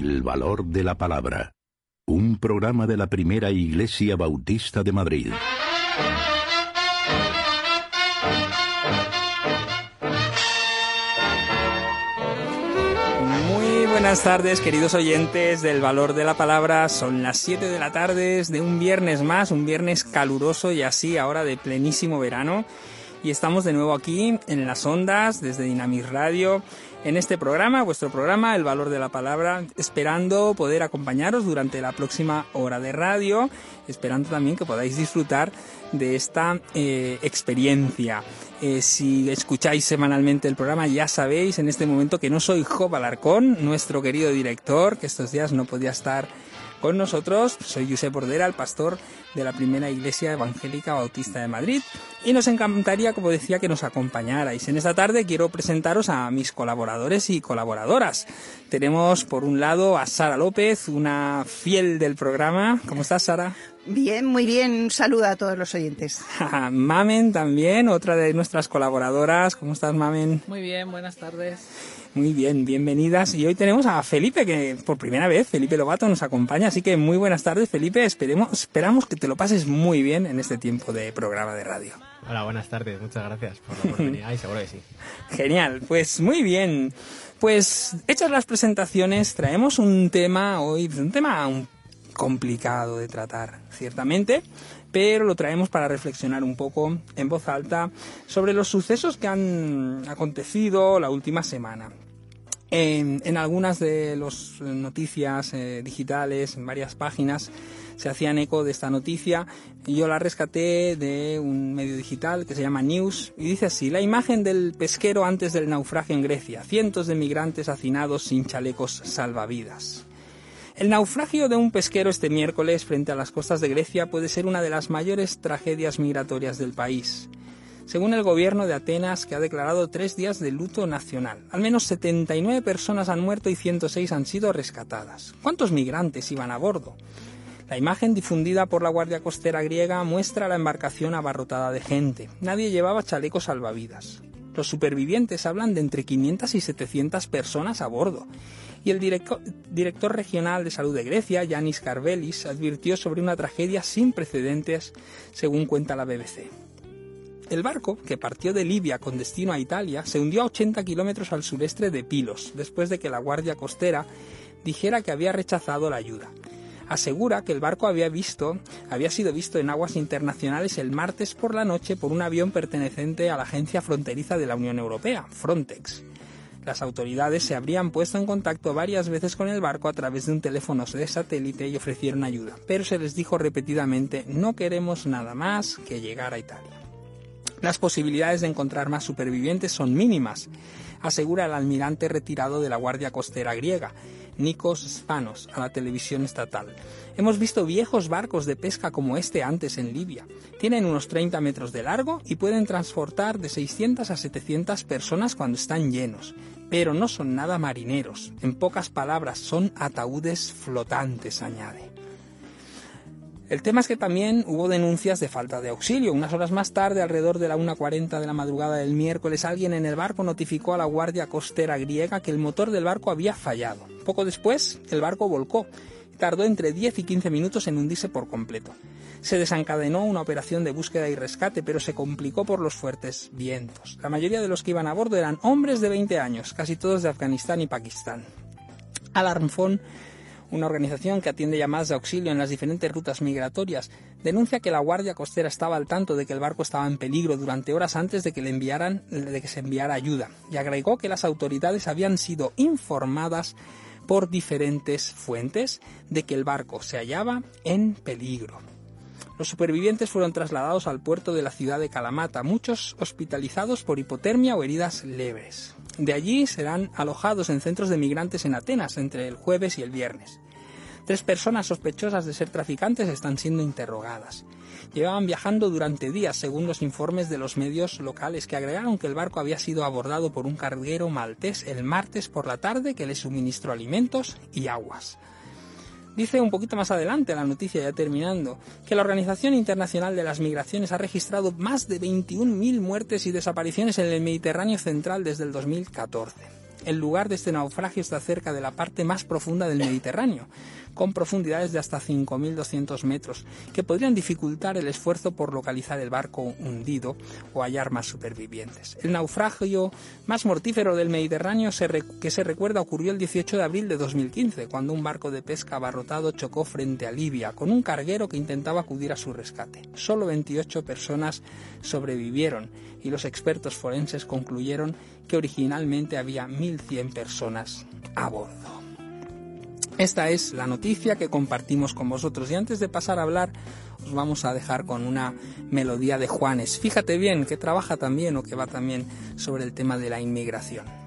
El valor de la palabra. Un programa de la primera Iglesia Bautista de Madrid. Muy buenas tardes, queridos oyentes del valor de la palabra. Son las 7 de la tarde de un viernes más, un viernes caluroso y así ahora de plenísimo verano. Y estamos de nuevo aquí en las ondas desde Dinamis Radio en este programa, vuestro programa, El Valor de la Palabra, esperando poder acompañaros durante la próxima hora de radio, esperando también que podáis disfrutar de esta eh, experiencia. Eh, si escucháis semanalmente el programa, ya sabéis en este momento que no soy Job Alarcón, nuestro querido director, que estos días no podía estar con nosotros. Soy Josep Bordera, el pastor de la primera iglesia evangélica bautista de Madrid. Y nos encantaría, como decía, que nos acompañarais. En esta tarde quiero presentaros a mis colaboradores y colaboradoras. Tenemos por un lado a Sara López, una fiel del programa. ¿Cómo estás, Sara? Bien, muy bien. Un saludo a todos los oyentes. Mamen también, otra de nuestras colaboradoras. ¿Cómo estás, Mamen? Muy bien, buenas tardes. Muy bien, bienvenidas. Y hoy tenemos a Felipe, que por primera vez, Felipe Lobato nos acompaña. Así que muy buenas tardes, Felipe. Esperemos, esperamos que te lo pases muy bien en este tiempo de programa de radio. Hola, buenas tardes. Muchas gracias por la oportunidad y seguro que sí. Genial, pues muy bien. Pues hechas las presentaciones, traemos un tema hoy, un tema complicado de tratar, ciertamente, pero lo traemos para reflexionar un poco en voz alta sobre los sucesos que han acontecido la última semana. En, algunas de las noticias eh, digitales, en varias páginas, se hacían eco de esta noticia yo la rescaté de un medio digital que se llama News y dice así, la imagen del pesquero antes del naufragio en Grecia, cientos de migrantes hacinados sin chalecos salvavidas. El naufragio de un pesquero este miércoles frente a las costas de Grecia puede ser una de las mayores tragedias migratorias del país. Según el gobierno de Atenas, que ha declarado tres días de luto nacional, al menos 79 personas han muerto y 106 han sido rescatadas. ¿Cuántos migrantes iban a bordo? La imagen difundida por la Guardia Costera griega muestra la embarcación abarrotada de gente. Nadie llevaba chalecos salvavidas. Los supervivientes hablan de entre 500 y 700 personas a bordo y el director regional de salud de Grecia, Yanis Karvelis, advirtió sobre una tragedia sin precedentes, según cuenta la BBC. El barco, que partió de Libia con destino a Italia, se hundió a 80 kilómetros al sureste de Pilos, después de que la Guardia Costera dijera que había rechazado la ayuda. Asegura que el barco había sido visto en aguas internacionales el martes por la noche por un avión perteneciente a la agencia fronteriza de la Unión Europea, Frontex. Las autoridades se habrían puesto en contacto varias veces con el barco a través de un teléfono de satélite y ofrecieron ayuda, pero se les dijo repetidamente no queremos nada más que llegar a Italia. Las posibilidades de encontrar más supervivientes son mínimas, asegura el almirante retirado de la Guardia Costera griega, Nikos Spanos, a la televisión estatal. Hemos visto viejos barcos de pesca como este antes en Libia. Tienen unos 30 metros de largo y pueden transportar de 600 a 700 personas cuando están llenos. Pero no son nada marineros. En pocas palabras, son ataúdes flotantes, añade. El tema es que también hubo denuncias de falta de auxilio. Unas horas más tarde, alrededor de la 1.40 de la madrugada del miércoles, alguien en el barco notificó a la Guardia Costera griega que el motor del barco había fallado. Poco después, el barco volcó y tardó entre 10 y 15 minutos en hundirse por completo. Se desencadenó una operación de búsqueda y rescate, pero se complicó por los fuertes vientos. La mayoría de los que iban a bordo eran hombres de 20 años, casi todos de Afganistán y Pakistán. Alarmfon una organización que atiende llamadas de auxilio en las diferentes rutas migratorias, denuncia que la Guardia Costera estaba al tanto de que el barco estaba en peligro durante horas antes de que, le enviaran, de que se enviara ayuda y agregó que las autoridades habían sido informadas por diferentes fuentes de que el barco se hallaba en peligro. Los supervivientes fueron trasladados al puerto de la ciudad de Kalamata, muchos hospitalizados por hipotermia o heridas leves. De allí serán alojados en centros de migrantes en Atenas entre el jueves y el viernes. Tres personas sospechosas de ser traficantes están siendo interrogadas. Llevaban viajando durante días, según los informes de los medios locales, que agregaron que el barco había sido abordado por un carguero maltés el martes por la tarde que le suministró alimentos y aguas. Dice un poquito más adelante la noticia, ya terminando, que la Organización Internacional de las Migraciones ha registrado más de 21.000 muertes y desapariciones en el Mediterráneo central desde el 2014. El lugar de este naufragio está cerca de la parte más profunda del Mediterráneo, con profundidades de hasta 5.200 metros, que podrían dificultar el esfuerzo por localizar el barco hundido o hallar más supervivientes. El naufragio más mortífero del Mediterráneo que se recuerda ocurrió el 18 de abril de 2015, cuando un barco de pesca abarrotado chocó frente a Libia con un carguero que intentaba acudir a su rescate. Solo 28 personas sobrevivieron y los expertos forenses concluyeron que originalmente había 1.100 personas a bordo. Esta es la noticia que compartimos con vosotros y antes de pasar a hablar os vamos a dejar con una melodía de Juanes. Fíjate bien que trabaja también o que va también sobre el tema de la inmigración.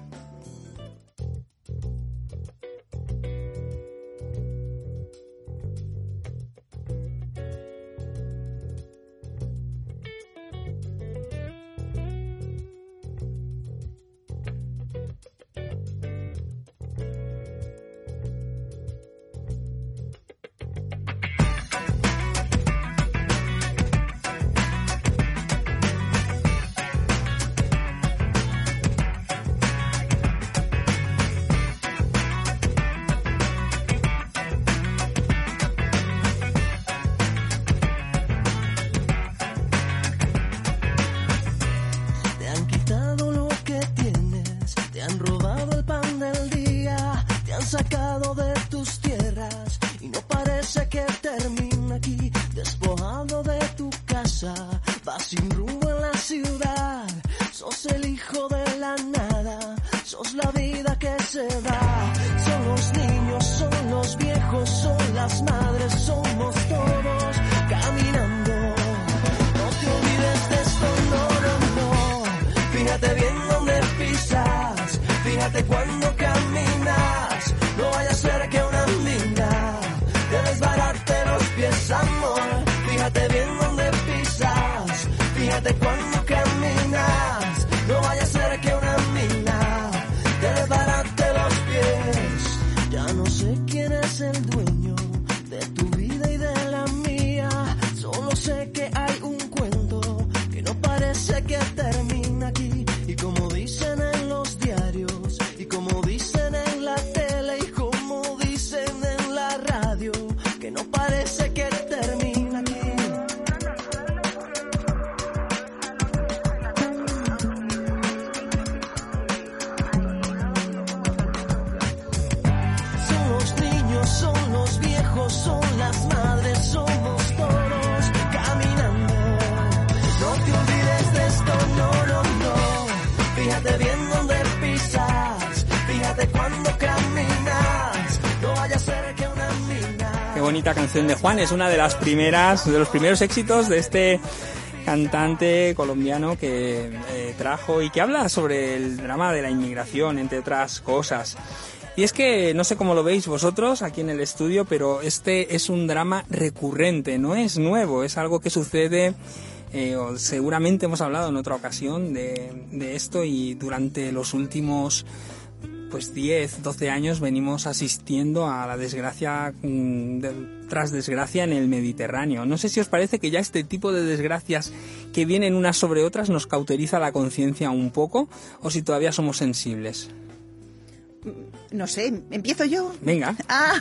De Juan es una de las primeras, de los primeros éxitos de este cantante colombiano que eh, trajo y que habla sobre el drama de la inmigración, entre otras cosas. Y es que no sé cómo lo veis vosotros aquí en el estudio, pero este es un drama recurrente, no es nuevo, es algo que sucede, eh, seguramente hemos hablado en otra ocasión de, de esto y durante los últimos pues 10, 12 años venimos asistiendo a la desgracia mm, tras desgracia en el Mediterráneo. No sé si os parece que ya este tipo de desgracias que vienen unas sobre otras nos cauteriza la conciencia un poco o si todavía somos sensibles. No sé, ¿empiezo yo? Venga. Ah,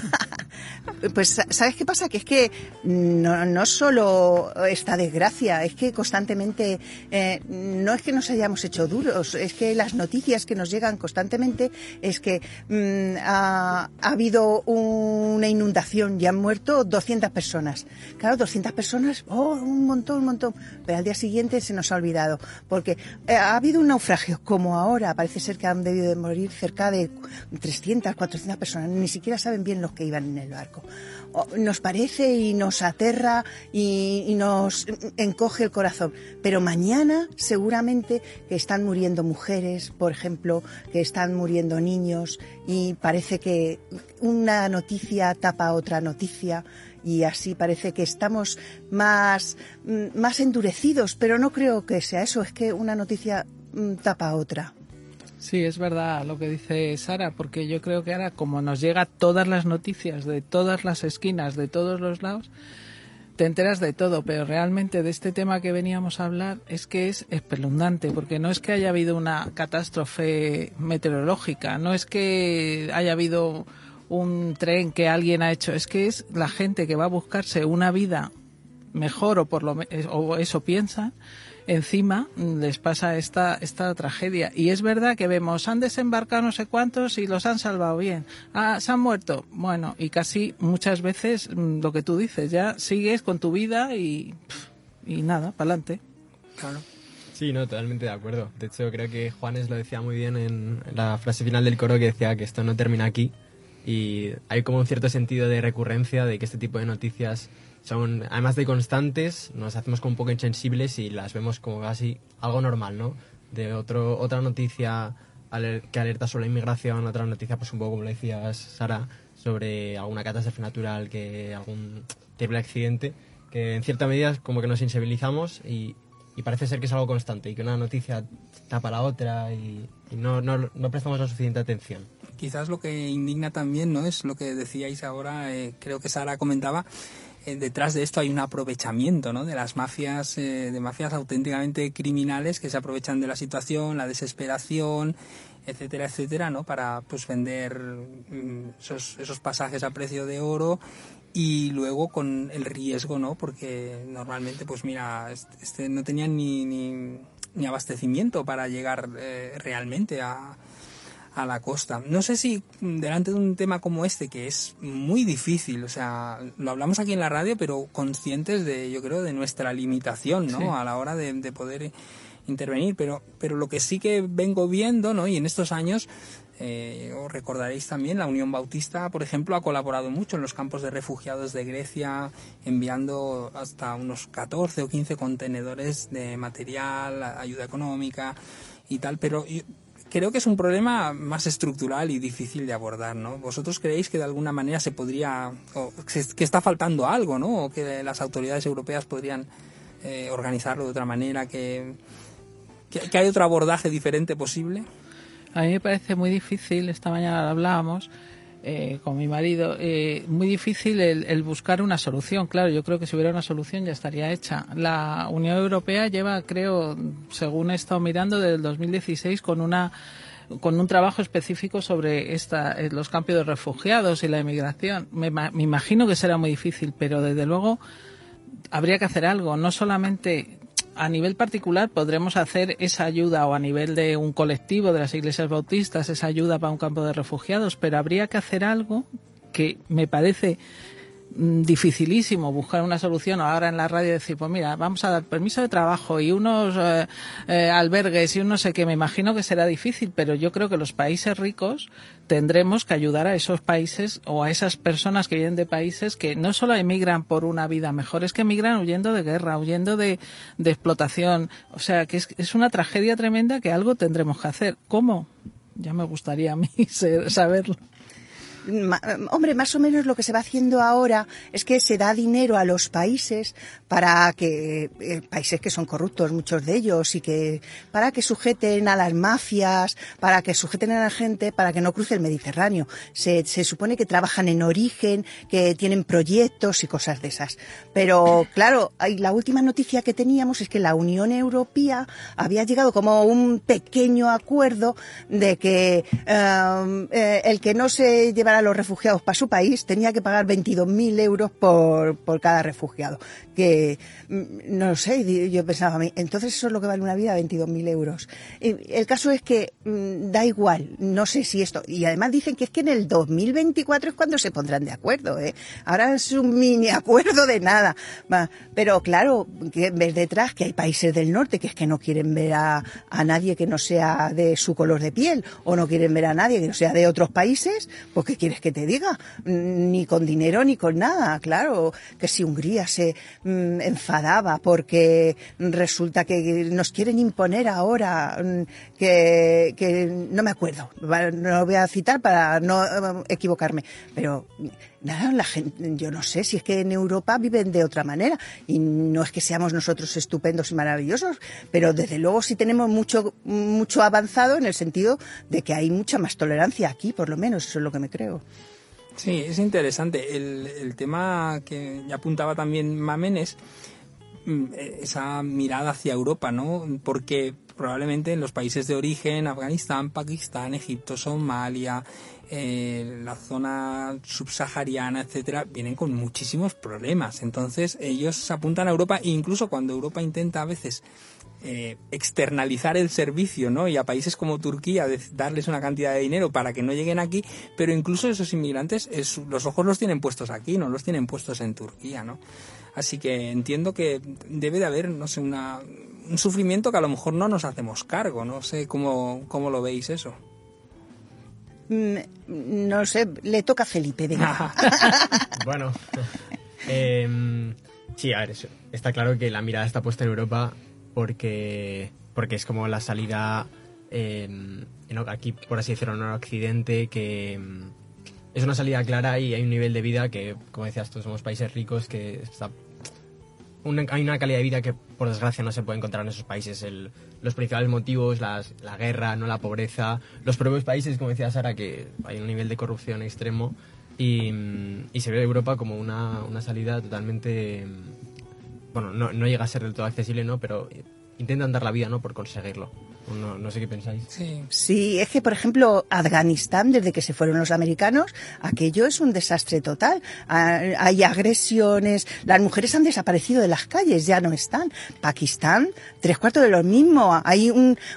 pues, ¿sabes qué pasa? Que es que no, no solo esta desgracia, es que constantemente, eh, no es que nos hayamos hecho duros, es que las noticias que nos llegan constantemente es que mm, ha, habido una inundación y han muerto 200 personas. Claro, 200 personas, oh, un montón, un montón. Pero al día siguiente se nos ha olvidado, porque eh, ha habido un naufragio, como ahora, parece ser que han debido de morir cerca de 300, 400 personas, ni siquiera saben bien los que iban en el barco. Nos parece y nos aterra y, nos encoge el corazón, pero mañana seguramente que están muriendo mujeres, por ejemplo, que están muriendo niños y parece que una noticia tapa otra noticia y así parece que estamos más, más endurecidos, pero no creo que sea eso, es que una noticia mm, tapa otra. Sí, es verdad lo que dice Sara, porque yo creo que ahora como nos llega todas las noticias de todas las esquinas, de todos los lados, te enteras de todo, pero realmente de este tema que veníamos a hablar es que es espeluznante, porque no es que haya habido una catástrofe meteorológica, no es que haya habido un tren que alguien ha hecho, es que es la gente que va a buscarse una vida mejor o por lo o eso piensan encima les pasa esta, esta tragedia. Y es verdad que vemos, han desembarcado no sé cuántos y los han salvado bien. Ah, se han muerto. Bueno, y casi muchas veces mm, lo que tú dices, ya sigues con tu vida y, y nada, para adelante. Claro. Sí, no, totalmente de acuerdo. De hecho, creo que Juanes lo decía muy bien en la frase final del coro que decía que esto no termina aquí. Y hay como un cierto sentido de recurrencia de que este tipo de noticias son, además de constantes, nos hacemos como un poco insensibles y las vemos como casi algo normal, ¿no? De otro, otra noticia que alerta sobre la inmigración, otra noticia, pues un poco como le decías, Sara, sobre alguna catástrofe natural, que algún terrible accidente, que en cierta medida como que nos insensibilizamos y, y parece ser que es algo constante y que una noticia tapa la otra y, no, no, no, prestamos la suficiente atención. Quizás lo que indigna también, ¿no? Es lo que decíais ahora, eh, creo que Sara comentaba, eh, detrás de esto hay un aprovechamiento ¿no? de las mafias, eh, de mafias auténticamente criminales que se aprovechan de la situación, la desesperación, etcétera, etcétera, ¿no? para pues vender mm, esos, esos pasajes a precio de oro y luego con el riesgo, ¿no? Porque normalmente, pues mira, este, no tenían ni, ni, ni abastecimiento para llegar eh, realmente a, a la costa. No sé si delante de un tema como este, que es muy difícil, o sea, lo hablamos aquí en la radio, pero conscientes de, yo creo, de nuestra limitación, ¿no? A la hora de, poder intervenir, pero, pero lo que sí que vengo viendo, ¿no? Y en estos años, eh, os recordaréis también, la Unión Bautista, por ejemplo, ha colaborado mucho en los campos de refugiados de Grecia, enviando hasta unos 14 o 15 contenedores de material, ayuda económica y tal, pero creo que es un problema más estructural y difícil de abordar, ¿no? ¿Vosotros creéis que de alguna manera se podría, o que está faltando algo, ¿no? O que las autoridades europeas podrían eh, organizarlo de otra manera, que, que, hay otro abordaje diferente posible? A mí me parece muy difícil, esta mañana hablábamos, eh, con mi marido, eh, muy difícil el, el, buscar una solución. Claro, yo creo que si hubiera una solución ya estaría hecha. La Unión Europea lleva, creo, según he estado mirando, desde el 2016 con una con un trabajo específico sobre esta, eh, los campos de refugiados y la inmigración. Me, me imagino que será muy difícil, pero desde luego habría que hacer algo, no solamente a nivel particular podremos hacer esa ayuda o a nivel de un colectivo de las iglesias bautistas, esa ayuda para un campo de refugiados, pero habría que hacer algo que me parece dificilísimo buscar una solución ahora en la radio decir, pues mira, vamos a dar permiso de trabajo y unos eh, eh, albergues y uno sé qué, me imagino que será difícil, pero yo creo que los países ricos tendremos que ayudar a esos países o a esas personas que vienen de países que no solo emigran por una vida mejor, es que emigran huyendo de guerra, huyendo de, de explotación. O sea, que es, es una tragedia tremenda que algo tendremos que hacer. ¿Cómo? Ya me gustaría a mí saberlo hombre, más o menos lo que se va haciendo ahora es que se da dinero a los países para que, eh, países que son corruptos, muchos de ellos, y que, para que sujeten a las mafias, para que sujeten a la gente, para que no cruce el Mediterráneo. Se, supone que trabajan en origen, que tienen proyectos y cosas de esas. Pero, claro, la última noticia que teníamos es que la Unión Europea había llegado como un pequeño acuerdo de que eh, eh, el que no se lleva a los refugiados para su país tenía que pagar 22.000 euros por, por cada refugiado. Que, mm, no lo sé, yo pensaba a mí, entonces eso es lo que vale una vida, 22.000 euros. El caso es que mm, da igual, no sé si esto, y además dicen que es que en el 2024 es cuando se pondrán de acuerdo, ¿eh? Ahora es un mini acuerdo de nada. Pero claro, ves detrás que hay países del norte que es que no quieren ver a, a nadie que no sea de su color de piel, o no quieren ver a nadie que no sea de otros países, porque quieres que te diga? Ni con dinero ni con nada. Claro, que si Hungría se mm, enfadaba porque resulta que nos quieren imponer ahora mm, que, que no me acuerdo, no lo voy a citar para no eh, equivocarme, pero nada, la gente, yo no sé si es que en Europa viven de otra manera y no es que seamos nosotros estupendos y maravillosos, pero desde luego sí tenemos mucho, mucho avanzado en el sentido de que hay mucha más tolerancia aquí, por lo menos, eso es lo que me creo. Sí, es interesante. El, el tema que apuntaba también Mamen es mm, esa mirada hacia Europa, ¿no? Porque probablemente en los países de origen, Afganistán, Pakistán, Egipto, Somalia, eh, la zona subsahariana, etcétera, vienen con muchísimos problemas. Entonces ellos se apuntan a Europa e incluso cuando Europa intenta a veces eh, externalizar el servicio, ¿no? Y a países como Turquía darles una cantidad de dinero para que no lleguen aquí, pero incluso esos inmigrantes los ojos los tienen puestos aquí, no los tienen puestos en Turquía, ¿no? Así que entiendo que debe de haber, no sé, una, un sufrimiento que a lo mejor no nos hacemos cargo, no sé cómo, cómo lo veis eso. Mm, no sé, le toca a Felipe, venga. bueno, em, sí, a ver, está claro que la mirada está puesta en Europa porque, porque es como la salida em, aquí, por así decirlo, en Occidente, que em, es una salida clara y hay un nivel de vida que, como decías tú, somos países ricos que está hay una calidad de vida que por desgracia no se puede encontrar en esos países. los principales motivos, la guerra, no la pobreza, los propios países, como decía Sara, que hay un nivel de corrupción extremo y, se ve Europa como una, una salida totalmente, bueno, no, no, llega a ser del todo accesible, ¿no? Pero intentan dar la vida, ¿no? Por conseguirlo. No, no, sé qué pensáis. Sí. sí, es que, por ejemplo, Afganistán, desde que se fueron los americanos, aquello es un desastre total. Ah, hay agresiones, las mujeres han desaparecido de las calles, ya no están. Pakistán, tres cuartos de lo mismo. Hay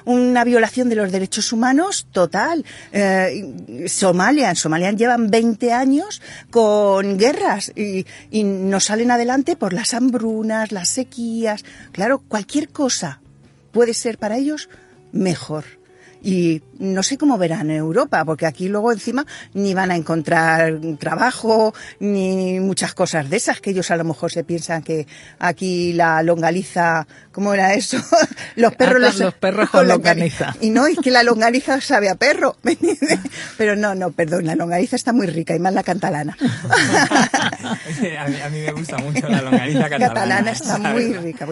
una violación de los derechos humanos total. Eh, Somalia, en Somalia llevan 20 años con guerras y, y no salen adelante por las hambrunas, las sequías. Claro, cualquier cosa puede ser para ellos mejor. Y no sé cómo verán en Europa, porque aquí luego encima ni van a encontrar trabajo, ni muchas cosas de esas, que ellos a lo mejor se piensan que aquí la longaliza, ¿cómo era eso? los perros los, perros con longaniza. Y no, es que la longaniza sabe a perro. Pero no, no, perdón, la longaniza está muy rica y más la cantalana. a, mí, me gusta mucho la longaniza catalana. Catalana está muy rica.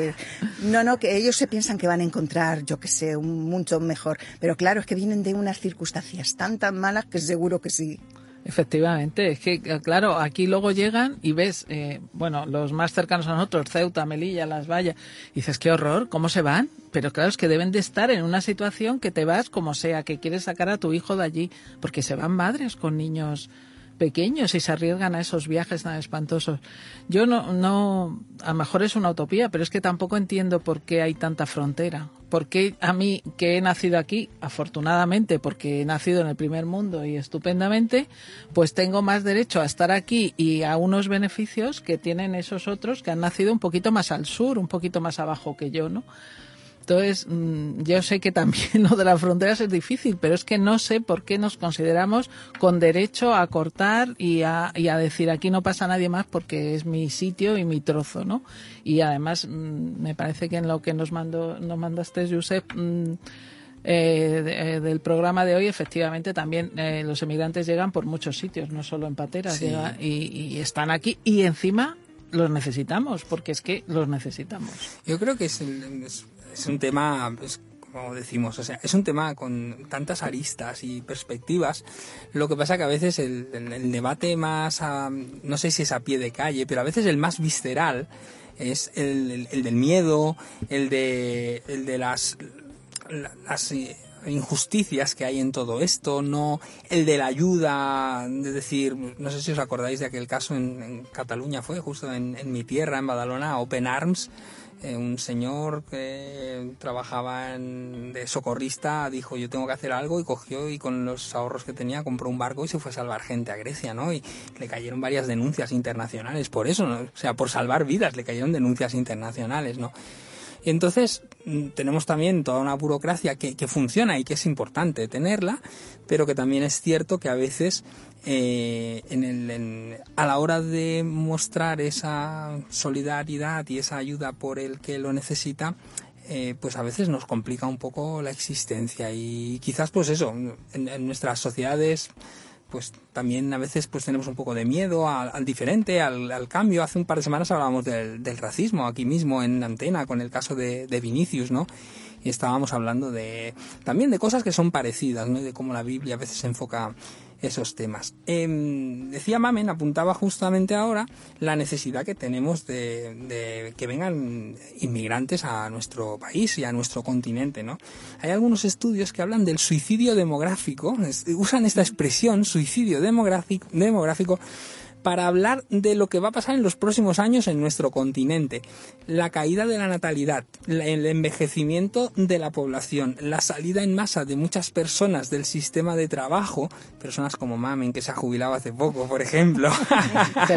No, no, que ellos se piensan que van a encontrar, yo qué sé, un mucho mejor. Pero claro, es que vienen de unas circunstancias tan malas que seguro que sí. Efectivamente, es que, claro, aquí luego llegan y ves, eh, bueno, los más cercanos a nosotros, Ceuta, Melilla, Las Vallas, dices, qué horror, ¿cómo se van? Pero claro, es que deben de estar en una situación que te vas como sea, que quieres sacar a tu hijo de allí, porque se van madres con niños pequeños y se arriesgan a esos viajes tan espantosos. Yo no, no, a lo mejor es una utopía, pero es que tampoco entiendo por qué hay tanta frontera. ¿Por qué a mí, que he nacido aquí, afortunadamente, porque he nacido en el primer mundo y estupendamente, pues tengo más derecho a estar aquí y a unos beneficios que tienen esos otros que han nacido un poquito más al sur, un poquito más abajo que yo, ¿no? Entonces, mm, yo sé que también lo de las fronteras es difícil, pero es que no sé por qué nos consideramos con derecho a cortar y a, y a decir aquí no pasa nadie más porque es mi sitio y mi trozo, ¿no? Y además, mm, me parece que en lo que nos, mandó, nos mandaste, Josep, mm, eh, eh, del programa de hoy, efectivamente, también eh, los emigrantes llegan por muchos sitios, no solo en pateras, y, están aquí y encima los necesitamos, porque es que los necesitamos. Yo creo que es, es es un tema, pues, como decimos, o sea, es un tema con tantas aristas y perspectivas. Lo que pasa que a veces el, debate más, no sé si es a pie de calle, pero a veces el más visceral es el, del miedo, el de, el de las, las injusticias que hay en todo esto, no el de la ayuda, es decir, no sé si os acordáis de aquel caso en, Cataluña, fue justo en, en, mi tierra, en Badalona, Open Arms, eh, un señor que trabajaba de socorrista dijo yo tengo que hacer algo y cogió y con los ahorros que tenía compró un barco y se fue a salvar gente a Grecia, ¿no? Y le cayeron varias denuncias internacionales por eso, ¿no? o sea, por salvar vidas le cayeron denuncias internacionales, ¿no? Y entonces mm, tenemos también toda una burocracia que, que, funciona y que es importante tenerla, pero que también es cierto que a veces eh, en el, a la hora de mostrar esa solidaridad y esa ayuda por el que lo necesita, eh, pues a veces nos complica un poco la existencia y quizás pues eso, en nuestras sociedades pues también a veces pues tenemos un poco de miedo al, diferente, al, cambio. Hace un par de semanas hablábamos del, racismo aquí mismo en antena con el caso de, Vinicius, ¿no? Y estábamos hablando de también de cosas que son parecidas, ¿no? De cómo la Biblia a veces se enfoca esos temas. Em, decía Mamen, apuntaba justamente ahora la necesidad que tenemos de, de, que vengan inmigrantes a nuestro país y a nuestro continente, ¿no? Hay algunos estudios que hablan del suicidio demográfico, usan esta expresión, suicidio demográfico, demográfico para hablar de lo que va a pasar en los próximos años en nuestro continente. La caída de la natalidad, el envejecimiento de la población, la salida en masa de muchas personas del sistema de trabajo, personas como Mamen, que se ha jubilado hace poco, por ejemplo.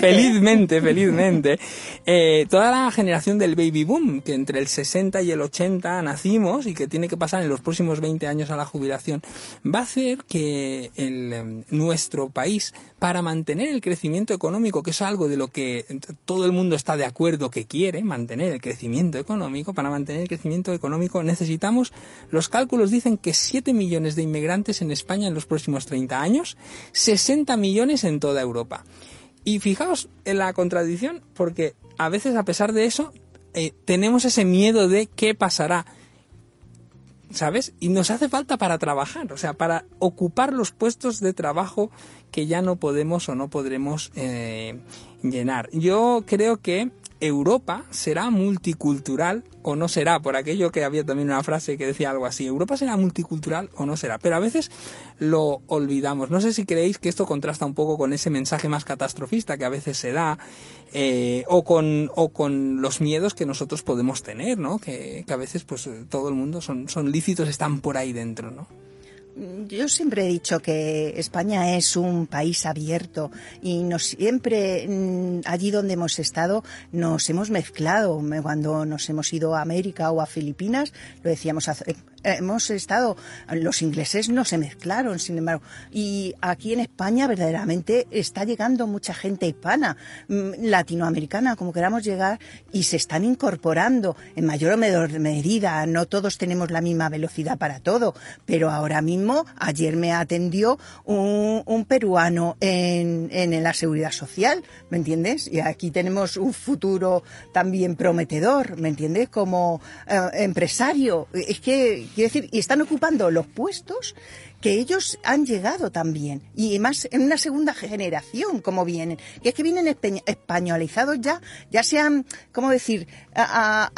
felizmente, felizmente. Eh, toda la generación del baby boom, que entre el 60 y el 80 nacimos y que tiene que pasar en los próximos 20 años a la jubilación, va a hacer que el, em, nuestro país, para mantener el crecimiento económico, que es algo de lo que todo el mundo está de acuerdo que quiere, mantener el crecimiento económico, para mantener el crecimiento económico necesitamos, los cálculos dicen que 7 millones de inmigrantes en España en los próximos 30 años, 60 millones en toda Europa. Y fijaos en la contradicción, porque a veces a pesar de eso, eh, tenemos ese miedo de qué pasará. ¿Sabes? Y nos hace falta para trabajar, o sea, para ocupar los puestos de trabajo que ya no podemos o no podremos eh, llenar. Yo creo que Europa será multicultural o no será, por aquello que había también una frase que decía algo así, Europa será multicultural o no será, pero a veces lo olvidamos. No sé si creéis que esto contrasta un poco con ese mensaje más catastrofista que a veces se da, eh, o, con, o con los miedos que nosotros podemos tener, ¿no? Que, que a veces pues todo el mundo son, son lícitos, están por ahí dentro, ¿no? Yo siempre he dicho que España es un país abierto y nos siempre mm, allí donde hemos estado nos hemos mezclado. Cuando nos hemos ido a América o a Filipinas, lo decíamos hace, hemos estado, los ingleses no se mezclaron, sin embargo, y aquí en España verdaderamente está llegando mucha gente hispana, mm, latinoamericana, como queramos llegar, y se están incorporando en mayor o menor medida. No todos tenemos la misma velocidad para todo, pero ahora mismo, ayer me atendió un, peruano en, en la seguridad social, ¿me entiendes? Y aquí tenemos un futuro también prometedor, ¿me entiendes? Como eh, empresario. Es que Quiero decir, y están ocupando los puestos que ellos han llegado también, y más en una segunda generación, como vienen, que es que vienen españolizados ya, ya se han, ¿cómo decir?, a,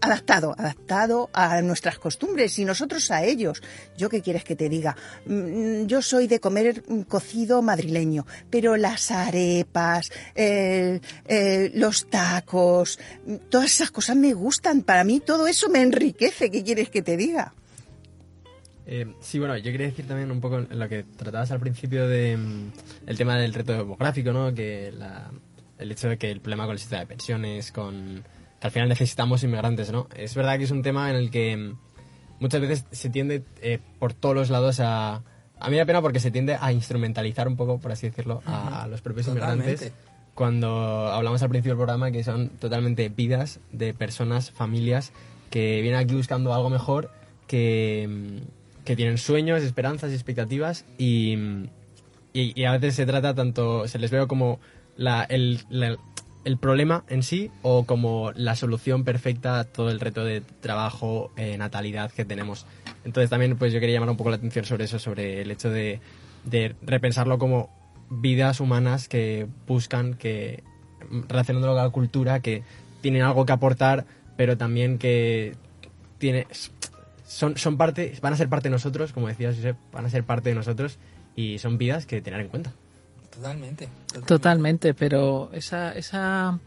adaptado, adaptado a nuestras costumbres y nosotros a ellos. ¿Yo qué quieres que te diga? Mm, yo soy de comer cocido madrileño, pero las arepas, los tacos, todas esas cosas me gustan. Para mí todo eso me enriquece. ¿Qué quieres que te diga? Eh, sí, bueno, yo quería decir también un poco lo que tratabas al principio de mm, el tema del reto demográfico, ¿no? Que el hecho de que el problema con el sistema de pensiones, con que al final necesitamos inmigrantes, ¿no? Es verdad que es un tema en el que mm, muchas veces se tiende eh, por todos los lados a... A mí me da pena porque se tiende a instrumentalizar un poco, por así decirlo, a, los propios inmigrantes cuando hablamos al principio del programa que son totalmente vidas de personas, familias que vienen aquí buscando algo mejor, que, mm, que tienen sueños, esperanzas y expectativas y, y, a veces se trata tanto, se les veo como la, el, el, problema en sí o como la solución perfecta a todo el reto de trabajo, eh, natalidad que tenemos. Entonces también pues yo quería llamar un poco la atención sobre eso, sobre el hecho de, de repensarlo como vidas humanas que buscan, que relacionándolo con la cultura, que tienen algo que aportar, pero también que tiene, son, son parte, van a ser parte de nosotros, como decías, Josep, van a ser parte de nosotros y son vidas que tener en cuenta. Totalmente. Totalmente, pero esa, esa,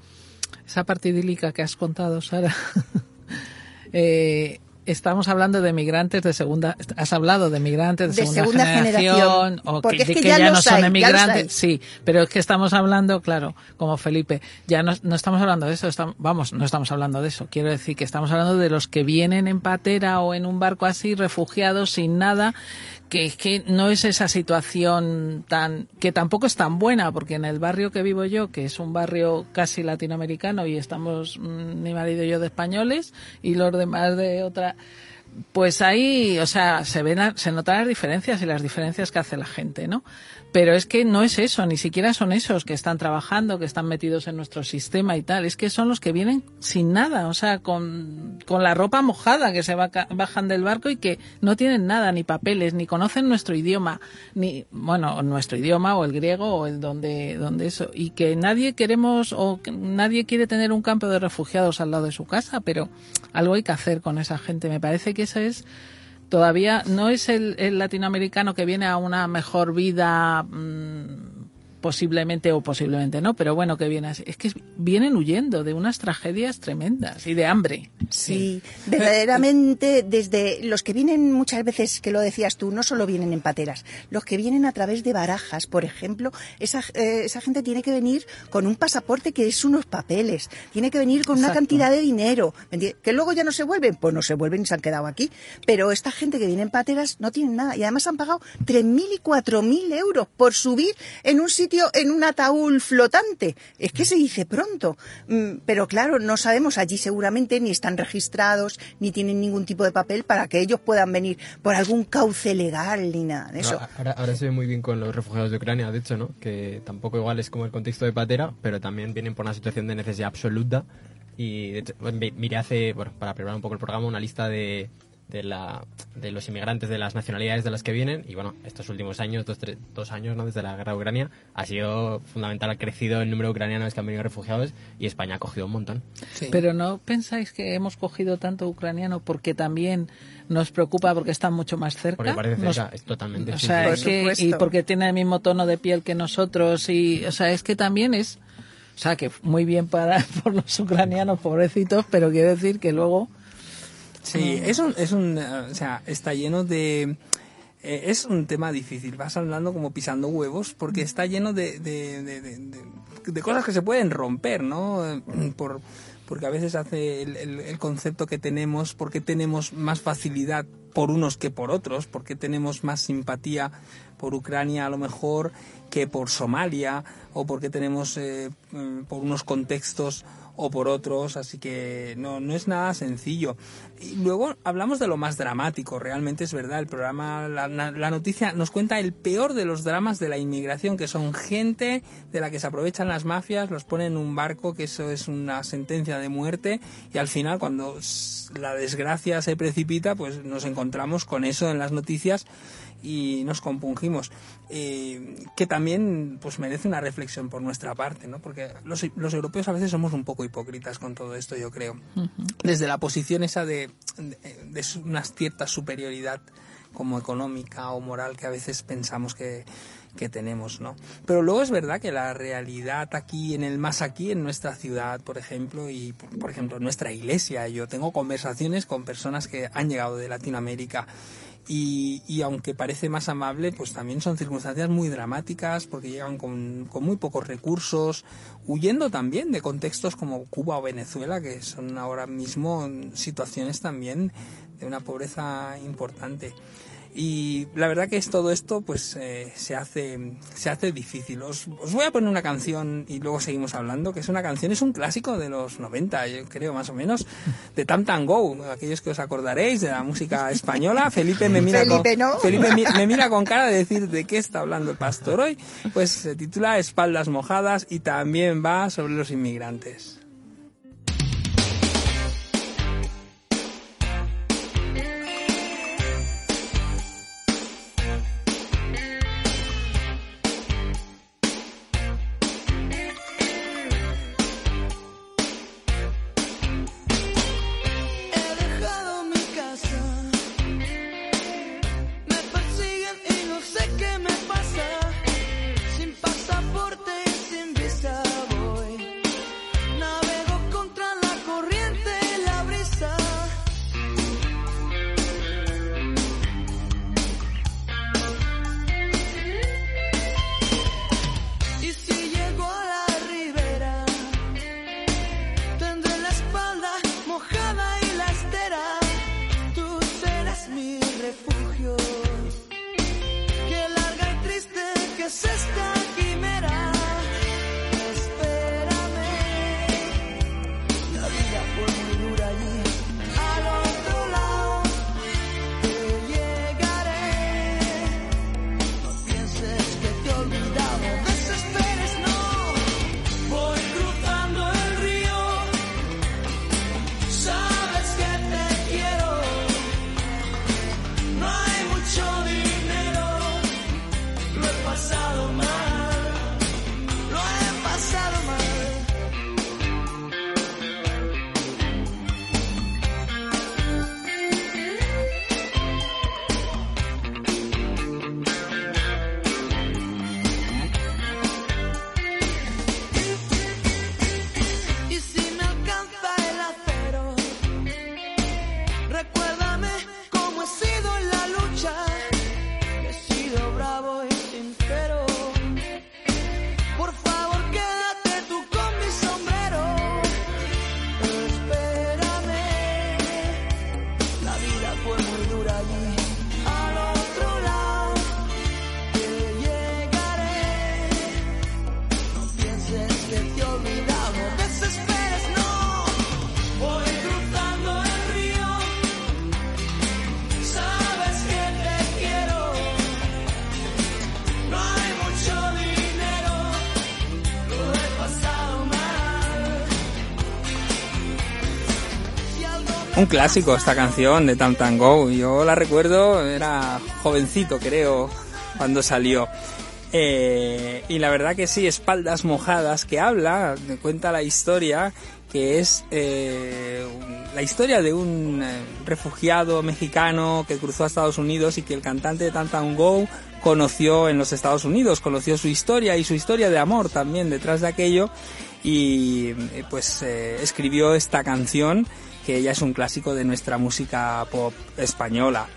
esa parte idílica que has contado, Sara, eh, estamos hablando de migrantes de segunda, has hablado de migrantes de, segunda, generación, o que, ya, no son emigrantes, sí, pero es que estamos hablando, claro, como Felipe, ya no, no estamos hablando de eso, estamos, vamos, no estamos hablando de eso, quiero decir que estamos hablando de los que vienen en patera o en un barco así, refugiados sin nada, que es que no es esa situación tan que tampoco es tan buena porque en el barrio que vivo yo que es un barrio casi latinoamericano y estamos mm, mi marido y yo de españoles y los demás de otra pues ahí, o sea, se ven, se notan las diferencias y las diferencias que hace la gente, ¿no? Pero es que no es eso, ni siquiera son esos que están trabajando, que están metidos en nuestro sistema y tal. Es que son los que vienen sin nada, o sea, con, con la ropa mojada, que se bajan del barco y que no tienen nada, ni papeles, ni conocen nuestro idioma, ni, bueno, nuestro idioma o el griego o el donde, donde eso. Y que nadie queremos o nadie quiere tener un campo de refugiados al lado de su casa, pero algo hay que hacer con esa gente. Me parece que esa es todavía no es el, latinoamericano que viene a una mejor vida mm, posiblemente o posiblemente no, pero bueno, que viene así. Es que vienen huyendo de unas tragedias tremendas y de hambre. Sí, verdaderamente desde los que vienen muchas veces, que lo decías tú, no solo vienen en pateras, los que vienen a través de barajas, por ejemplo, esa, eh, esa gente tiene que venir con un pasaporte que es unos papeles, tiene que venir con una cantidad de dinero, que luego ya no se vuelven, pues no se vuelven y se han quedado aquí, pero esta gente que viene en pateras no tienen nada y además han pagado 3.000 y 4.000 euros por subir en un sitio en un ataúd flotante. Es que se dice pronto. Mm, pero claro, no sabemos allí seguramente ni están registrados ni tienen ningún tipo de papel para que ellos puedan venir por algún cauce legal ni nada de eso. ahora, se ve muy bien con los refugiados de Ucrania, de hecho, ¿no? Que tampoco igual es como el contexto de Patera, pero también vienen por una situación de necesidad absoluta. Y de hecho, miré hace, bueno, para preparar un poco el programa, una lista de de, la, de los inmigrantes de las nacionalidades de las que vienen. Y bueno, estos últimos años, dos, dos años ¿no? desde la guerra de Ucrania, ha sido fundamental, ha crecido el número de ucranianos que han venido refugiados y España ha cogido un montón. Pero ¿no pensáis que hemos cogido tanto ucraniano porque también nos preocupa porque están mucho más cerca? Porque parece cerca, es totalmente. O sea, que, y porque tiene el mismo tono de piel que nosotros y, o sea, es que también es... O sea, que muy bien para por los ucranianos, pobrecitos, pero quiero decir que luego Sí, es un, es un, o sea, está lleno de, eh, es un tema difícil, vas hablando como pisando huevos, porque está lleno de, de, de, cosas que se pueden romper, ¿no? Por, porque a veces hace el, el, concepto que tenemos, porque tenemos más facilidad por unos que por otros, porque tenemos más simpatía por Ucrania a lo mejor que por Somalia, o porque tenemos eh, mm, por unos contextos o por otros, así que no, no es nada sencillo. Y luego hablamos de lo más dramático, realmente es verdad, el programa, la, la, noticia nos cuenta el peor de los dramas de la inmigración, que son gente de la que se aprovechan las mafias, los ponen en un barco, que eso es una sentencia de muerte, y al final cuando la desgracia se precipita, pues nos encontramos con eso en las noticias y nos compungimos, eh, que también pues merece una reflexión por nuestra parte, ¿no? porque los, los, europeos a veces somos un poco hipócritas con todo esto, yo creo. Desde la posición esa de, de, una cierta superioridad como económica o moral que a veces pensamos que, que tenemos, ¿no? Pero luego es verdad que la realidad aquí, en el más aquí, en nuestra ciudad, por ejemplo, y por ejemplo en nuestra iglesia, yo tengo conversaciones con personas que han llegado de Latinoamérica y, aunque parece más amable, pues también son circunstancias muy dramáticas porque llegan con, con, muy pocos recursos, huyendo también de contextos como Cuba o Venezuela, que son ahora mismo situaciones también de una pobreza importante. Y la verdad que es todo esto pues eh, se hace se hace difícil. Os, os, voy a poner una canción y luego seguimos hablando, que es una canción, es un clásico de los 90, yo creo más o menos, de Tam Tam Go, aquellos que os acordaréis de la música española. Felipe me mira con Felipe me mira con cara de decir de qué está hablando el pastor hoy. Pues se titula Espaldas mojadas y también va sobre los inmigrantes. Clásico esta canción de Tam Tam Go. Yo la recuerdo, era jovencito creo cuando salió. Eh, y la verdad que sí, Espaldas Mojadas, que habla, cuenta la historia, que es eh, la historia de un eh, refugiado mexicano que cruzó a Estados Unidos y que el cantante de Tantan Go conoció en los Estados Unidos, conoció su historia y su historia de amor también detrás de aquello y pues escribió esta canción que ya es un clásico de nuestra música pop española.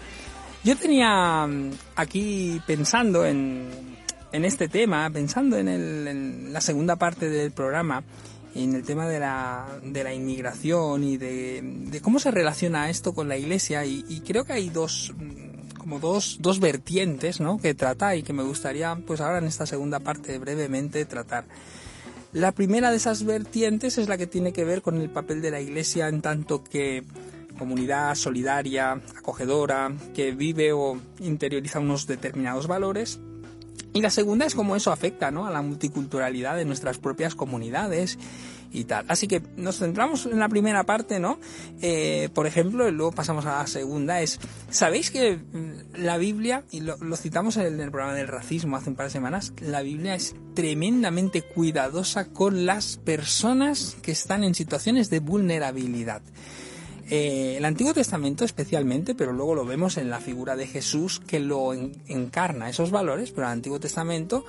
Yo tenía mm, aquí pensando en, en este tema, pensando en, el, la segunda parte del programa, en el tema de la, de la inmigración y de, cómo se relaciona esto con la iglesia, y, creo que hay dos, como dos, dos vertientes, ¿no? Que trata y que me gustaría, pues ahora en esta segunda parte brevemente tratar. La primera de esas vertientes es la que tiene que ver con el papel de la iglesia en tanto que comunidad solidaria, acogedora, que vive o interioriza unos determinados valores y la segunda es cómo eso afecta ¿no? a la multiculturalidad de nuestras propias comunidades y tal. Así que nos centramos en la primera parte, ¿no? Eh, por ejemplo, y luego pasamos a la segunda, es, ¿sabéis que mm, la Biblia, y lo, citamos en el, programa del racismo hace un par de semanas, la Biblia es tremendamente cuidadosa con las personas que están en situaciones de vulnerabilidad? Eh, el Antiguo Testamento especialmente, pero luego lo vemos en la figura de Jesús que lo en, encarna esos valores, pero el Antiguo Testamento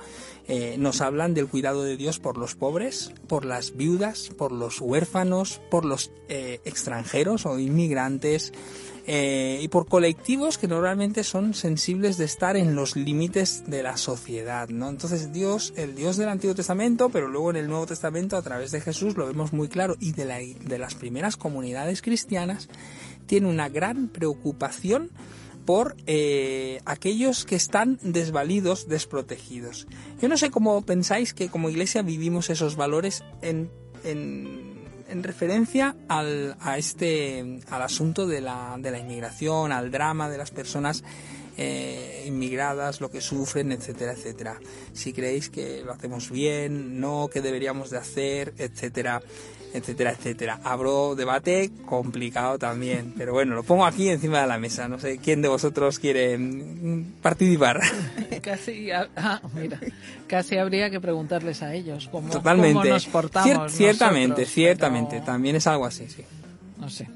eh, nos hablan del cuidado de Dios por los pobres, por las viudas, por los huérfanos, por los eh, extranjeros o inmigrantes, eh, y por colectivos que normalmente son sensibles de estar en los límites de la sociedad, ¿no? Entonces Dios, el Dios del Antiguo Testamento, pero luego en el Nuevo Testamento a través de Jesús lo vemos muy claro y de, la, de las primeras comunidades cristianas tiene una gran preocupación por eh, aquellos que están desvalidos, desprotegidos. Yo no sé cómo pensáis que como iglesia vivimos esos valores en, en en referencia al, a este, al asunto de la, de la inmigración, al drama de las personas eh, inmigradas, lo que sufren, etcétera, etcétera. Si creéis que lo hacemos bien, no, qué deberíamos de hacer, etcétera, etcétera, etcétera. Abro debate complicado también, pero bueno, lo pongo aquí encima de la mesa. No sé quién de vosotros quiere mm, participar. Casi, ah, mira, casi habría que preguntarles a ellos cómo, Totalmente. cómo nos portamos. Cier ciertamente, nosotros, ciertamente, pero... también es algo así, sí. No sé.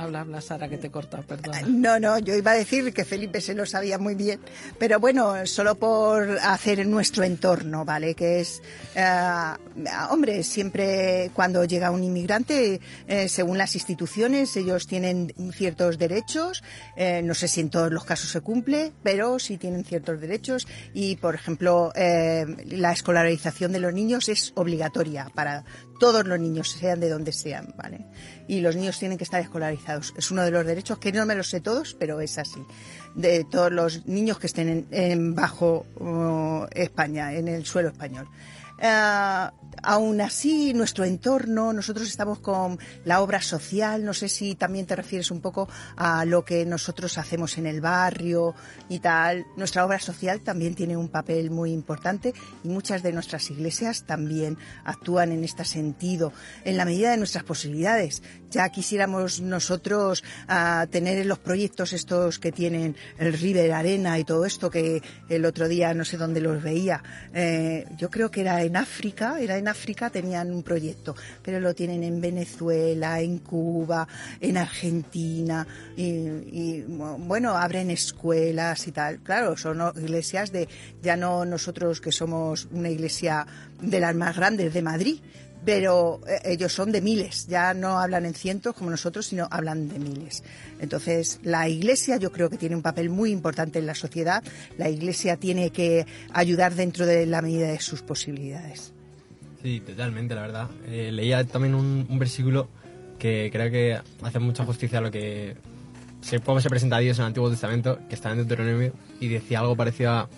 Habla, habla, Sara, que te corta, perdona. No, no, yo iba a decir que Felipe se lo sabía muy bien, pero bueno, solo por hacer nuestro entorno, ¿vale? Que es, uh, hombre, siempre cuando llega un inmigrante, eh, según las instituciones, ellos tienen ciertos derechos, eh, no sé si en todos los casos se cumple, pero sí tienen ciertos derechos y, por ejemplo, eh, la escolarización de los niños es obligatoria para todos los niños, sean de donde sean, ¿vale? Y los niños tienen que estar escolarizados. Es uno de los derechos que no me los sé todos, pero es así. De todos los niños que estén en, bajo uh, España, en el suelo español. Uh, aún así, nuestro entorno, nosotros estamos con la obra social, no sé si también te refieres un poco a lo que nosotros hacemos en el barrio y tal. Nuestra obra social también tiene un papel muy importante y muchas de nuestras iglesias también actúan en este sentido, en la medida de nuestras posibilidades. Ya quisiéramos nosotros uh, tener los proyectos estos que tienen el River Arena y todo esto que el otro día no sé dónde los veía. Eh, yo creo que era en África, era en África tenían un proyecto, pero lo tienen en Venezuela, en Cuba, en Argentina, y, y bueno, abren escuelas y tal. Claro, son iglesias de, ya no nosotros que somos una iglesia de las más grandes de Madrid, pero ellos son de miles, ya no hablan en cientos como nosotros, sino hablan de miles. Entonces, la Iglesia yo creo que tiene un papel muy importante en la sociedad. La Iglesia tiene que ayudar dentro de la medida de sus posibilidades. Sí, totalmente, la verdad. Eh, leía también un, un, versículo que creo que hace mucha justicia a lo que se, cómo se presenta a Dios en el Antiguo Testamento, que está en Deuteronomio, y decía algo parecido a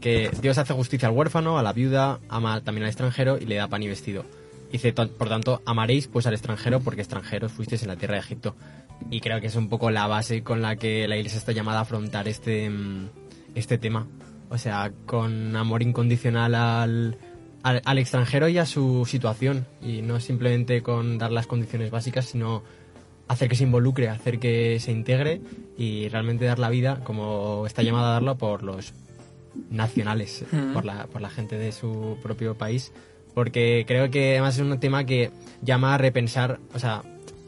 que Dios hace justicia al huérfano, a la viuda, ama también al extranjero y le da pan y vestido. Dice, por tanto, amaréis pues al extranjero porque extranjeros fuisteis en la tierra de Egipto. Y creo que es un poco la base con la que la iglesia está llamada a afrontar este, este tema. O sea, con amor incondicional al, al, al, extranjero y a su situación. Y no simplemente con dar las condiciones básicas, sino hacer que se involucre, hacer que se integre y realmente dar la vida como está llamado a darlo por los nacionales, Ujú. por, la, por la gente de su propio país, porque creo que además es un tema que llama a repensar, o sea,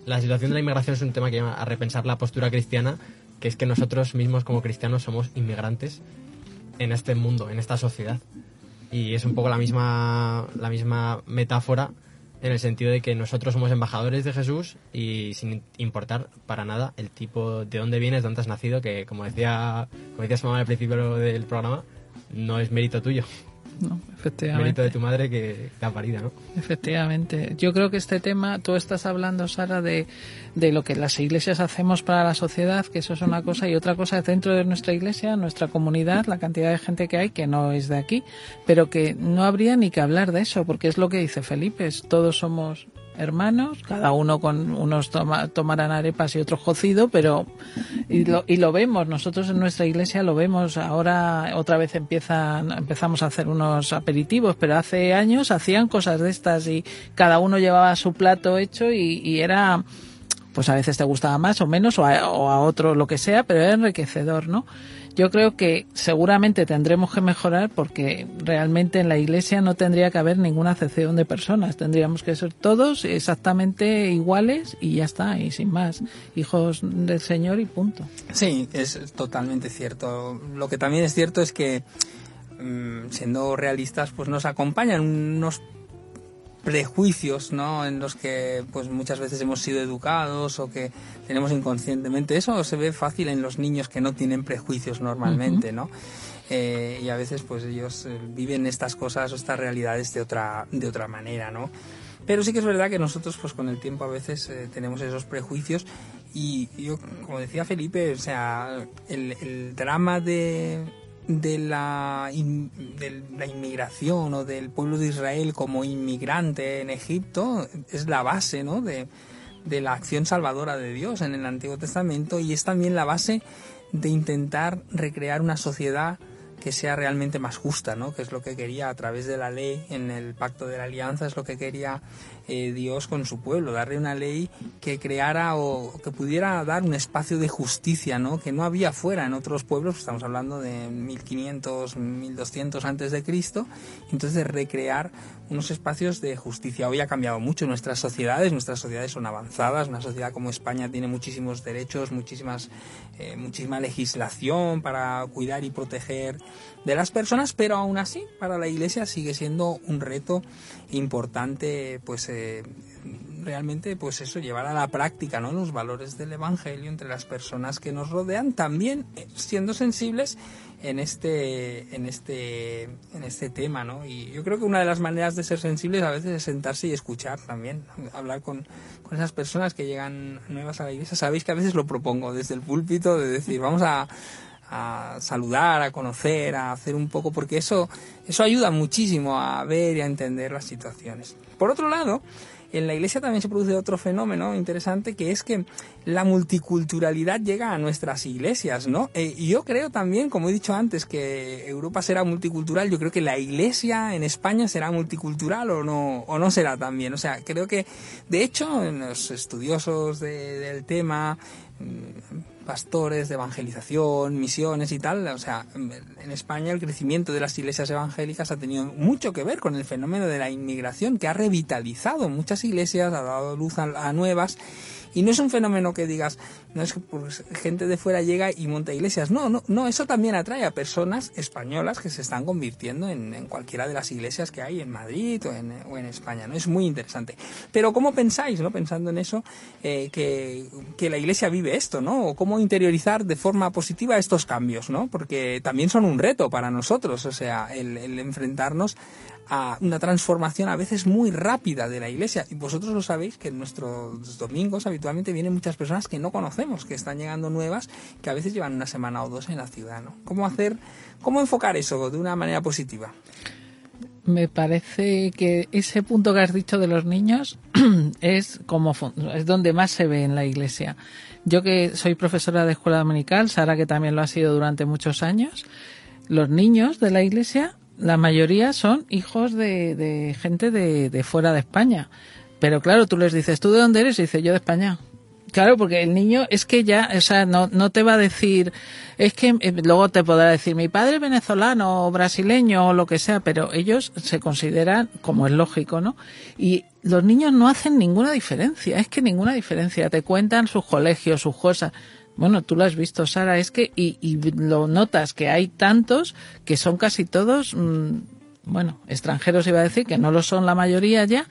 la situación de la inmigración es un tema que llama a repensar la postura cristiana, que es que nosotros mismos como cristianos somos inmigrantes en este mundo, en esta sociedad. Y es un poco la misma, la misma metáfora en el sentido de que nosotros somos embajadores de Jesús y sin importar para nada el tipo de dónde vienes, dónde has nacido, que como decía, como decía su mamá al principio del programa, no es mérito tuyo, ¿no? Efectivamente. mérito de tu madre que ¿no? Efectivamente. Yo creo que este tema, tú estás hablando, Sara, de, de lo que las iglesias hacemos para la sociedad, que eso es una cosa, y otra cosa es dentro de nuestra iglesia, nuestra comunidad, la cantidad de gente que hay que no es de aquí, pero que no habría ni que hablar de eso, porque es lo que dice Felipe, es, todos somos hermanos, cada uno con unos toma- tomarán arepas y otros cocido, pero y lo, y lo vemos, nosotros en nuestra iglesia lo vemos, ahora otra vez empiezan, empezamos a hacer unos aperitivos, pero hace años hacían cosas de estas y cada uno llevaba su plato hecho y, y era pues a veces te gustaba más o menos o a, o a otro lo que sea, pero era enriquecedor, ¿no? Yo creo que seguramente tendremos que mejorar porque realmente en la iglesia no tendría que haber ninguna acepción de personas. Tendríamos que ser todos exactamente iguales y ya está, y sin más. Hijos del Señor y punto. Sí, es totalmente cierto. Lo que también es cierto es que, mm, siendo realistas, pues nos acompañan unos prejuicios, ¿no? En los que, pues muchas veces hemos sido educados o que tenemos inconscientemente. Eso se ve fácil en los niños que no tienen prejuicios normalmente, ¿no? Eh, y a veces, pues ellos eh, viven estas cosas o estas realidades de otra, de otra manera, ¿no? Pero sí que es verdad que nosotros, pues con el tiempo a veces eh, tenemos esos prejuicios y yo, como decía Felipe, o sea, el, el drama de, de, la, in- de la inmigración o del pueblo de Israel como inmigrante en Egipto es la base, ¿no? De, de la acción salvadora de Dios en el Antiguo Testamento y es también la base de intentar recrear una sociedad que sea realmente más justa, ¿no? Que es lo que quería a través de la ley en el pacto de la alianza, es lo que quería eh, Dios con su pueblo, darle una ley que creara o que pudiera dar un espacio de justicia, ¿no? Que no había fuera en otros pueblos, estamos hablando de 1500, 1200 antes de Cristo, entonces recrear unos espacios de justicia. Hoy ha cambiado mucho nuestras sociedades, nuestras sociedades son avanzadas, una sociedad como España tiene muchísimos derechos, muchísimas, eh, muchísima legislación para cuidar y proteger de las personas, pero aún así para la Iglesia sigue siendo un reto importante, pues eh, realmente, pues eso, llevar a la práctica, ¿no? Los valores del Evangelio entre las personas que nos rodean, también eh, siendo sensibles en este, en este, en este tema, ¿no? Y yo creo que una de las maneras de ser sensibles a veces es sentarse y escuchar también, hablar con, con esas personas que llegan nuevas a la iglesia. Sabéis que a veces lo propongo desde el púlpito de decir, vamos a, a saludar, a conocer, a hacer un poco, porque eso, eso ayuda muchísimo a ver y a entender las situaciones. Por otro lado, en la iglesia también se produce otro fenómeno interesante que es que la multiculturalidad llega a nuestras iglesias, ¿no? Eh, yo creo también, como he dicho antes, que Europa será multicultural, yo creo que la iglesia en España será multicultural o no, o no será también. O sea, creo que, de hecho, en los estudiosos de- del tema, mm, pastores de evangelización, misiones y tal, o sea, en España el crecimiento de las iglesias evangélicas ha tenido mucho que ver con el fenómeno de la inmigración que ha revitalizado muchas iglesias, ha dado luz a, a nuevas y no es un fenómeno que digas, no es que pues, gente de fuera llega y monta iglesias. No, no, no, eso también atrae a personas españolas que se están convirtiendo en, en cualquiera de las iglesias que hay en Madrid o en, o en España. ¿no? Es muy interesante. Pero ¿cómo pensáis, no pensando en eso, eh, que, que la iglesia vive esto, ¿no? O cómo interiorizar de forma positiva estos cambios, ¿no? Porque también son un reto para nosotros, o sea, el, el enfrentarnos a una transformación a veces muy rápida de la iglesia. Y vosotros lo sabéis que en nuestros domingos habitualmente vienen muchas personas que no conocemos, que están llegando nuevas, que a veces llevan una semana o dos en la ciudad. ¿no? ¿Cómo hacer, cómo enfocar eso de una manera positiva? Me parece que ese punto que has dicho de los niños es como es donde más se ve en la iglesia. Yo que soy profesora de escuela dominical, Sara que también lo ha sido durante muchos años, los niños de la iglesia, la mayoría son hijos de, de gente de, de fuera de España. Pero claro, tú les dices, ¿tú de dónde eres? Y dice, yo de España. Claro, porque el niño es que ya, o sea, no, no te va a decir, es que eh, luego te podrá decir mi padre es venezolano o brasileño o lo que sea, pero ellos se consideran, como es lógico, ¿no? Y los niños no hacen ninguna diferencia, es que ninguna diferencia. Te cuentan sus colegios, sus cosas. Bueno, tú lo has visto, Sara, es que, y, y lo notas que hay tantos que son casi todos, mm, bueno, extranjeros iba a decir, que no lo son la mayoría ya,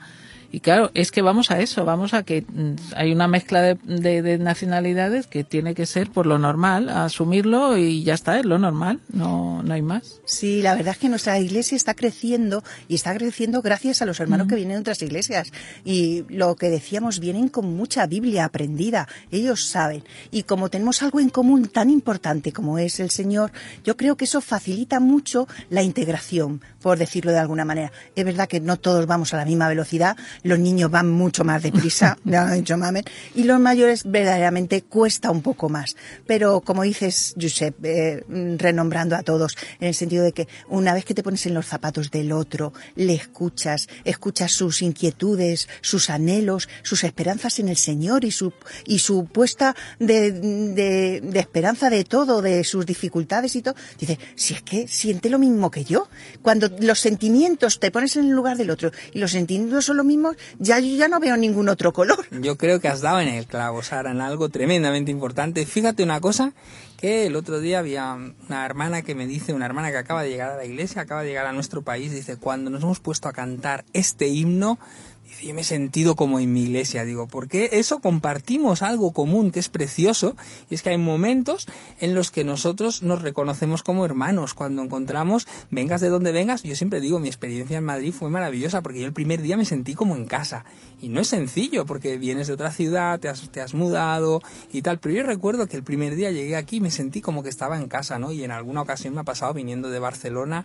y claro, es que vamos a eso, vamos a que mm, hay una mezcla de, de, de, nacionalidades que tiene que ser por lo normal, asumirlo y ya está, es lo normal, no, no hay más. Sí, la verdad es que nuestra iglesia está creciendo y está creciendo gracias a los hermanos que vienen de otras iglesias. Y lo que decíamos, vienen con mucha Biblia aprendida, ellos saben. Y como tenemos algo en común tan importante como es el Señor, yo creo que eso facilita mucho la integración, por decirlo de alguna manera. Es verdad que no todos vamos a la misma velocidad, los niños van mucho más deprisa, ya lo dicho Mamen, y los mayores verdaderamente cuesta un poco más. Pero como dices, Josep, eh, renombrando a todos, en el sentido de que una vez que te pones en los zapatos del otro, le escuchas, escuchas sus inquietudes, sus anhelos, sus esperanzas en el Señor y su, y su puesta de, de, de esperanza de todo, de sus dificultades y todo, dice, si es que siente lo mismo que yo. Cuando los sentimientos te pones en el lugar del otro y los sentimientos son los mismos, ya yo ya no veo ningún otro color. Yo creo que has dado en el clavo, Sara, en algo tremendamente importante. Fíjate una cosa, que el otro día había una hermana que me dice, una hermana que acaba de llegar a la iglesia, acaba de llegar a nuestro país, dice, cuando nos hemos puesto a cantar este himno, dice, yo me he sentido como en mi iglesia, digo, porque eso compartimos algo común que es precioso, y es que hay momentos en los que nosotros nos reconocemos como hermanos, cuando encontramos, vengas de donde vengas, yo siempre digo, mi experiencia en Madrid fue maravillosa, porque yo el primer día me sentí como en casa, y no es sencillo, porque vienes de otra ciudad, te has, te has mudado y tal, pero yo recuerdo que el primer día llegué aquí y me sentí como que estaba en casa, ¿no? Y en alguna ocasión me ha pasado viniendo de Barcelona,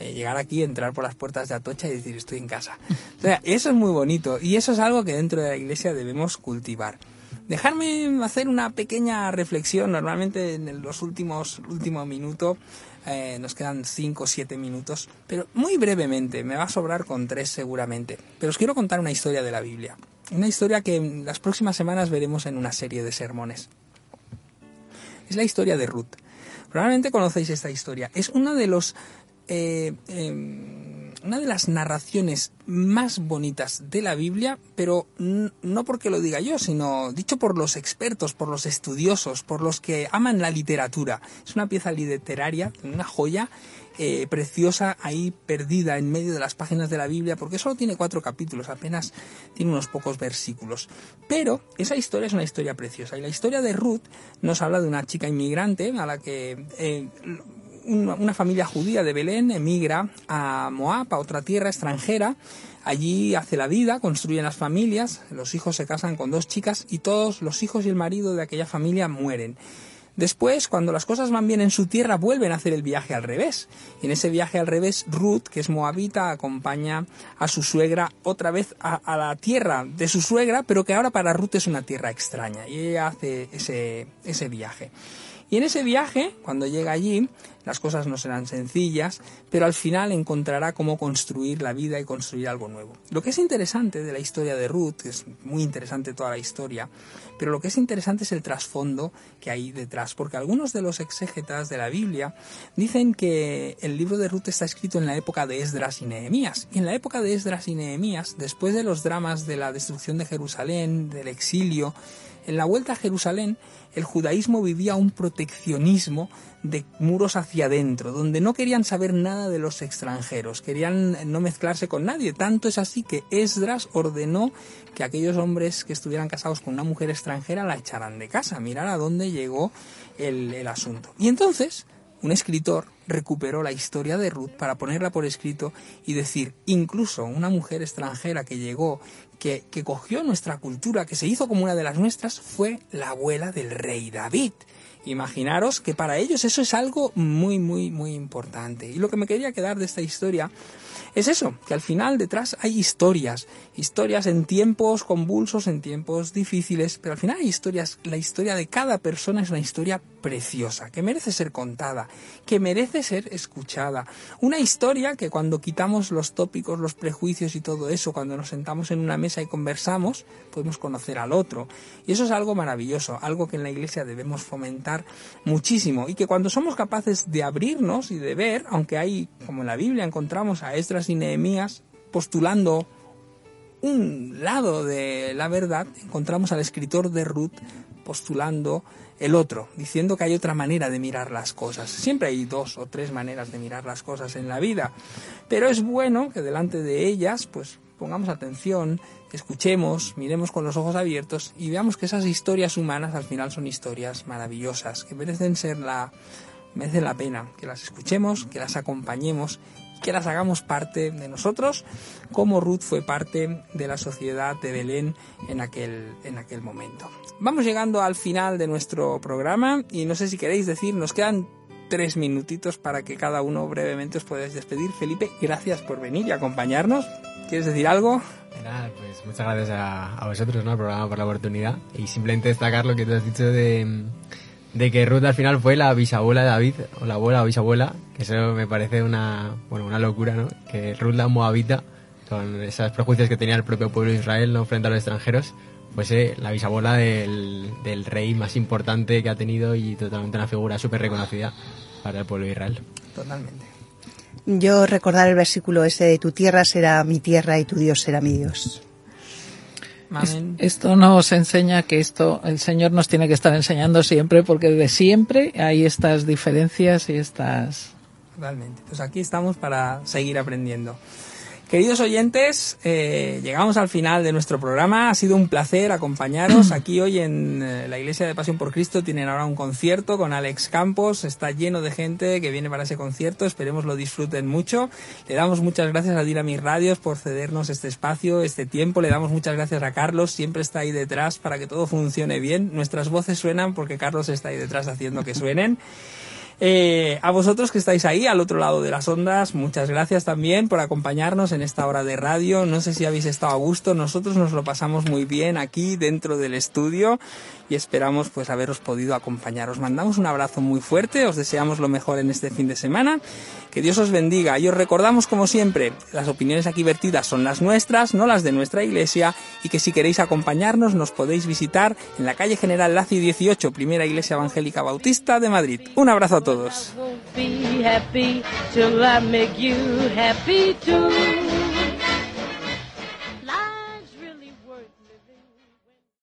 eh, llegar aquí, entrar por las puertas de Atocha y decir estoy en casa. O sea, eso es muy bonito y eso es algo que dentro de la iglesia debemos cultivar. Dejarme hacer una pequeña reflexión, normalmente en los últimos último minuto eh, nos quedan 5 o 7 minutos, pero muy brevemente, me va a sobrar con tres seguramente. Pero os quiero contar una historia de la Biblia. Una historia que en las próximas semanas veremos en una serie de sermones. Es la historia de Ruth. Probablemente conocéis esta historia. Es uno de los eh, eh, una de las narraciones más bonitas de la Biblia, pero no porque lo diga yo, sino dicho por los expertos, por los estudiosos, por los que aman la literatura. Es una pieza literaria, una joya eh, preciosa ahí perdida en medio de las páginas de la Biblia, porque solo tiene cuatro capítulos, apenas tiene unos pocos versículos. Pero esa historia es una historia preciosa. Y la historia de Ruth nos habla de una chica inmigrante a la que eh, una familia judía de Belén emigra a Moab, a otra tierra extranjera. Allí hace la vida, construyen las familias, los hijos se casan con dos chicas y todos los hijos y el marido de aquella familia mueren. Después, cuando las cosas van bien en su tierra, vuelven a hacer el viaje al revés. Y en ese viaje al revés, Ruth, que es moabita, acompaña a su suegra otra vez a, a, la tierra de su suegra, pero que ahora para Ruth es una tierra extraña. Y ella hace ese, ese viaje. Y en ese viaje, cuando llega allí, las cosas no serán sencillas, pero al final encontrará cómo construir la vida y construir algo nuevo. Lo que es interesante de la historia de Ruth, que es muy interesante toda la historia, pero lo que es interesante es el trasfondo que hay detrás, porque algunos de los exégetas de la Biblia dicen que el libro de Ruth está escrito en la época de Esdras y Nehemías. Y en la época de Esdras y Nehemías, después de los dramas de la destrucción de Jerusalén, del exilio, en la vuelta a Jerusalén, el judaísmo vivía un proteccionismo de muros hacia adentro, donde no querían saber nada de los extranjeros, querían no mezclarse con nadie. Tanto es así que Esdras ordenó que aquellos hombres que estuvieran casados con una mujer extranjera la echaran de casa. Mirar a dónde llegó el, el asunto. Y entonces, un escritor recuperó la historia de Ruth para ponerla por escrito y decir, incluso una mujer extranjera que llegó, que, cogió nuestra cultura, que se hizo como una de las nuestras, fue la abuela del rey David. Imaginaros que para ellos eso es algo muy, muy, muy importante. Y lo que me quería quedar de esta historia es eso, que al final detrás hay historias, historias en tiempos convulsos, en tiempos difíciles, pero al final hay historias, la historia de cada persona es una historia preciosa, que merece ser contada, que merece ser escuchada. Una historia que cuando quitamos los tópicos, los prejuicios y todo eso, cuando nos sentamos en una mesa y conversamos, podemos conocer al otro. Y eso es algo maravilloso, algo que en la iglesia debemos fomentar muchísimo y que cuando somos capaces de abrirnos y de ver, aunque hay, como en la Biblia encontramos a Esdras y Nehemías postulando un lado de la verdad, encontramos al escritor de Ruth postulando el otro, diciendo que hay otra manera de mirar las cosas. Siempre hay dos o tres maneras de mirar las cosas en la vida, pero es bueno que delante de ellas, pues pongamos atención, escuchemos, miremos con los ojos abiertos y veamos que esas historias humanas al final son historias maravillosas, que merecen ser la merecen la pena, que las escuchemos, que las acompañemos que las hagamos parte de nosotros, como Ruth fue parte de la sociedad de Belén en aquel, en aquel momento. Vamos llegando al final de nuestro programa y no sé si queréis decir, nos quedan tres minutitos para que cada uno brevemente os podáis despedir. Felipe, gracias por venir y acompañarnos. ¿Quieres decir algo? Nada, pues muchas gracias a, a vosotros, ¿no? Al programa por la oportunidad. Y simplemente destacar lo que tú has dicho de, de que Ruth al final fue la bisabuela de David, o la abuela o bisabuela, que eso me parece una, bueno, una locura, ¿no? Que Ruth la moabita, con esas prejuicios que tenía el propio pueblo de Israel, ¿no? Frente a los extranjeros, fuese la bisabuela del, del rey más importante que ha tenido y totalmente una figura súper reconocida para el pueblo de Israel. Totalmente. Yo recordar el versículo ese de tu tierra será mi tierra y tu Dios será mi Dios. Esto nos enseña que esto el Señor nos tiene que estar enseñando siempre, porque de siempre hay estas diferencias y estas. Totalmente. Pues aquí estamos para seguir aprendiendo. Queridos oyentes, eh, llegamos al final de nuestro programa. Ha sido un placer acompañaros aquí hoy en eh, la Iglesia de Pasión por Cristo. Tienen ahora un concierto con Alex Campos. Está lleno de gente que viene para ese concierto. Esperemos lo disfruten mucho. Le damos muchas gracias a Diramis Radios por cedernos este espacio, este tiempo. Le damos muchas gracias a Carlos. Siempre está ahí detrás para que todo funcione bien. Nuestras voces suenan porque Carlos está ahí detrás haciendo que suenen. Eh, a vosotros que estáis ahí al otro lado de las ondas, muchas gracias también por acompañarnos en esta hora de radio. No sé si habéis estado a gusto, nosotros nos lo pasamos muy bien aquí dentro del estudio y esperamos pues haberos podido acompañar. Os mandamos un abrazo muy fuerte, os deseamos lo mejor en este fin de semana. Que Dios os bendiga y os recordamos como siempre, las opiniones aquí vertidas son las nuestras, no las de nuestra iglesia y que si queréis acompañarnos nos podéis visitar en la calle General Laci 18, primera iglesia evangélica bautista de Madrid. Un abrazo a todos.